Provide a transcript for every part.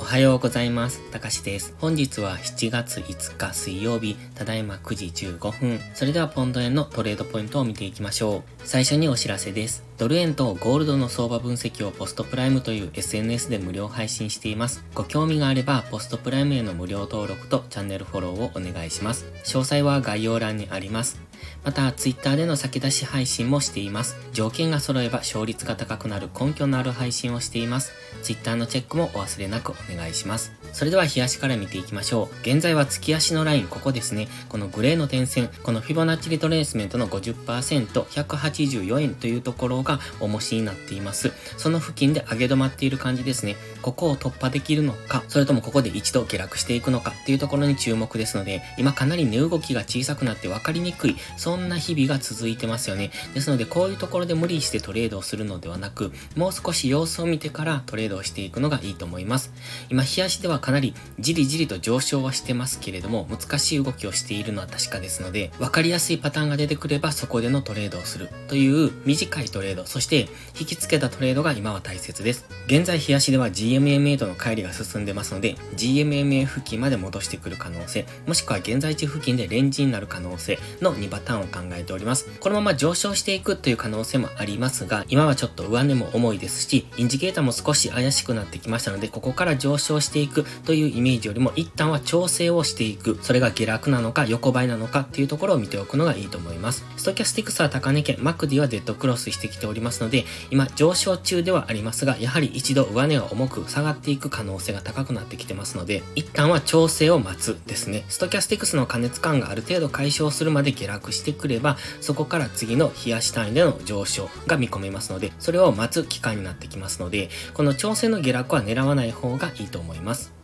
おはようございます。たかしです。本日は7月5日水曜日、ただいま9時15分。それではポンド円のトレードポイントを見ていきましょう。最初にお知らせです。ドル円とゴールドの相場分析をポストプライムという SNS で無料配信しています。ご興味があれば、ポストプライムへの無料登録とチャンネルフォローをお願いします。詳細は概要欄にあります。また、Twitter での先出し配信もしています。条件が揃えば勝率が高くなる根拠のある配信をしています。Twitter のチェックもお忘れなくお願いします。それでは日足から見ていきましょう。現在は月足のライン、ここですね。このグレーの点線、このフィボナッチリトレースメントの50%、184円というところが重しになっています。その付近で上げ止まっている感じですね。ここを突破できるのか、それともここで一度下落していくのかっていうところに注目ですので、今かなり値動きが小さくなって分かりにくい、そんな日々が続いてますよね。ですので、こういうところで無理してトレードをするのではなく、もう少し様子を見てからトレードをしていくのがいいと思います。今、日足ではかなりじりじりと上昇はしてますけれども、難しい動きをしているのは確かですので、分かりやすいパターンが出てくればそこでのトレードをするという短いトレード、そして引きつけたトレードが今は大切です。現在、日足では GMMA との乖離が進んでますので、GMMA 付近まで戻してくる可能性、もしくは現在地付近でレンジになる可能性の2パターンを考えております。このまま上昇していくという可能性もありますが、今はちょっと上値も重いですし、インジケーターも少し怪しくなってきましたので、ここから上昇していくというイメージよりも一旦は調整をしていく。それが下落なのか横ばいなのかっていうところを見ておくのがいいと思います。ストキャスティクスは高値圏、マクディはデッドクロスしてきておりますので、今上昇中ではありますが、やはり一度上値が重く下がっていく可能性が高くなってきてますので、一旦は調整を待つですね。ストキャスティクスの加熱感がある程度解消するまで下落してくれば、そこから次の冷やし単位での上昇が見込めますので、それを待つ期間になってきますので、この調整の下落は狙わない方がいいと思います。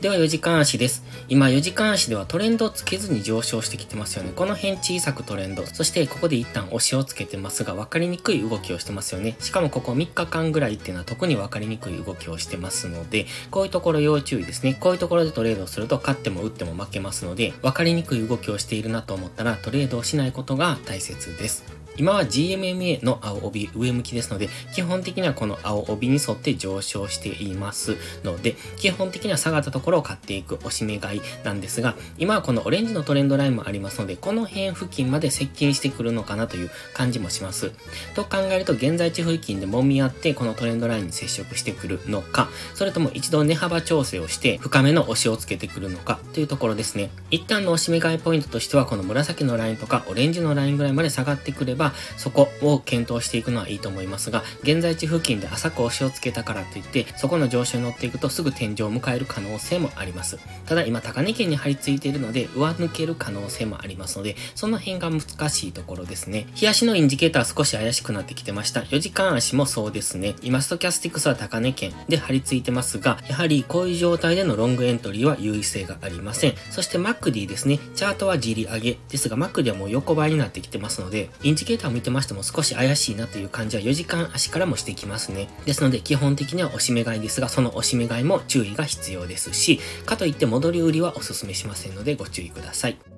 では4時間足です。今4時間足ではトレンドをつけずに上昇してきてますよね。この辺小さくトレンド。そしてここで一旦押しをつけてますが分かりにくい動きをしてますよね。しかもここ3日間ぐらいっていうのは特に分かりにくい動きをしてますので、こういうところ要注意ですね。こういうところでトレードをすると勝っても打っても負けますので、分かりにくい動きをしているなと思ったらトレードをしないことが大切です。今は GMMA の青帯上向きですので、基本的にはこの青帯に沿って上昇していますので、基本的には下がったところを買っていく押し目買いなんですが、今はこのオレンジのトレンドラインもありますので、この辺付近まで接近してくるのかなという感じもします。と考えると、現在地付近で揉み合って、このトレンドラインに接触してくるのか、それとも一度値幅調整をして、深めの押しをつけてくるのかというところですね。一旦の押し目買いポイントとしては、この紫のラインとかオレンジのラインぐらいまで下がってくれば、そこを検討していくのはいいと思いますが、現在地付近で浅く押しをつけたからといって、そこの上昇に乗っていくとすぐ天井を迎える可能性もあります。ただ今高値圏に張り付いているので、上抜ける可能性もありますので、その辺が難しいところですね。日足のインジケーター少し怪しくなってきてました。4時間足もそうですね。今ストキャスティクスは高値圏で張り付いてますが、やはりこういう状態でのロングエントリーは優位性がありません。そして MACD ですね。チャートはじり上げですが、 MACD はもう横ばいになってきてますので、インジケーターを見てましても少し怪しいなという感じは4時間足からもしてきますね。ですので基本的にはおしめ買いですが、そのおしめ買いも注意が必要ですし、かといって戻り売りはお勧めしませんのでご注意ください。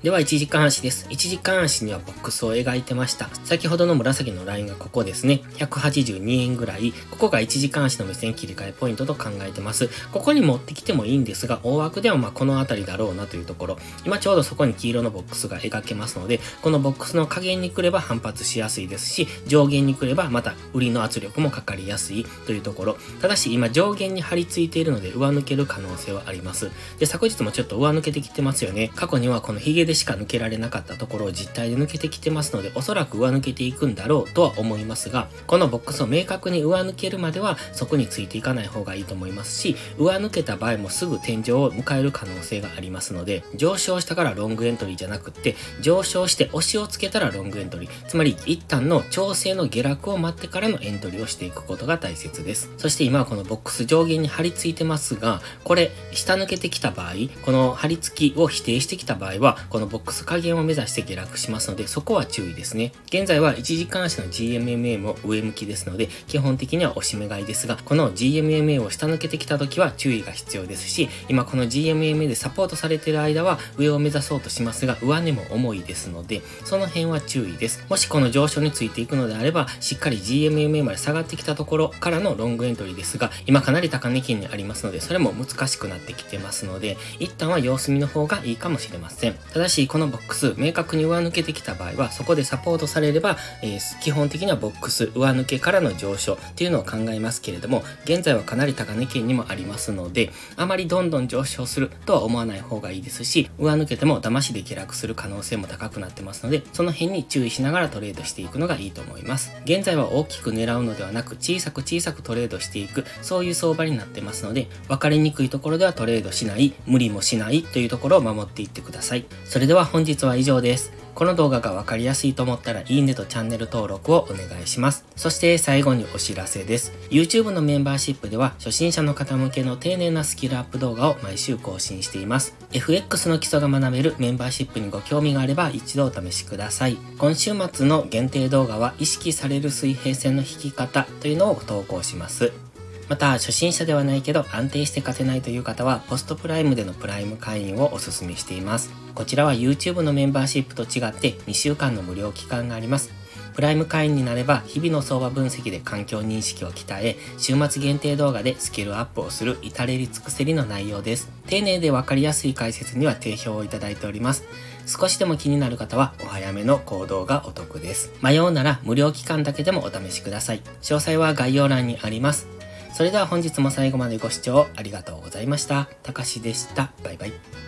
では、1時間足です。1時間足にはボックスを描いてました。先ほどの紫のラインがここですね。182円ぐらい。ここが1時間足の目線切り替えポイントと考えてます。ここに持ってきてもいいんですが、大枠ではまあこの辺りだろうなというところ。今ちょうどそこに黄色のボックスが描けますので、このボックスの加減に来れば反発しやすいですし、上限に来ればまた売りの圧力もかかりやすいというところ。ただし今上限に張り付いているので上抜ける可能性はあります。で、昨日もちょっと上抜けてきてますよね。過去にはこのヒゲでしか抜けられなかったところを実体で抜けてきてますので、おそらく上抜けていくんだろうとは思いますが、このボックスを明確に上抜けるまでは、そこについていかない方がいいと思いますし、上抜けた場合もすぐ天井を迎える可能性がありますので、上昇したからロングエントリーじゃなくって、上昇して押しをつけたらロングエントリー。つまり、一旦の調整の下落を待ってからのエントリーをしていくことが大切です。そして今はこのボックス上限に張り付いてますが、これ、下抜けてきた場合、この張り付きを否定してきた場合は、ここのボックス加減を目指して下落しますので、そこは注意ですね。現在は1時間足の GMMA も上向きですので、基本的には押し目買いですが、この GMMA を下抜けてきた時は注意が必要ですし、今この GMMA でサポートされている間は上を目指そうとしますが、上値も重いですので、その辺は注意です。もしこの上昇についていくのであれば、しっかり GMMA まで下がってきたところからのロングエントリーですが、今かなり高値圏にありますので、それも難しくなってきてますので、一旦は様子見の方がいいかもしれません。ただし、このボックス、明確に上抜けてきた場合は、そこでサポートされれば、えー、基本的にはボックス、上抜けからの上昇っていうのを考えますけれども、現在はかなり高値圏にもありますので、あまりどんどん上昇するとは思わない方がいいですし、上抜けても騙しで下落する可能性も高くなってますので、その辺に注意しながらトレードしていくのがいいと思います。現在は大きく狙うのではなく、小さく小さくトレードしていく、そういう相場になってますので、分かりにくいところではトレードしない、無理もしないというところを守っていってください。それでは本日は以上です。この動画がわかりやすいと思ったらいいねとチャンネル登録をお願いします。そして最後にお知らせです。YouTube のメンバーシップでは初心者の方向けの丁寧なスキルアップ動画を毎週更新しています。FX の基礎が学べるメンバーシップにご興味があれば一度お試しください。今週末の限定動画は意識される水平線の引き方というのを投稿します。また、初心者ではないけど安定して勝てないという方は、ポストプライムでのプライム会員をお勧めしています。こちらは YouTube のメンバーシップと違って2週間の無料期間があります。プライム会員になれば日々の相場分析で環境認識を鍛え、週末限定動画でスキルアップをする至れり尽くせりの内容です。丁寧でわかりやすい解説には定評をいただいております。少しでも気になる方はお早めの行動がお得です。迷うなら無料期間だけでもお試しください。詳細は概要欄にあります。それでは本日も最後までご視聴ありがとうございました。たかしでした。バイバイ。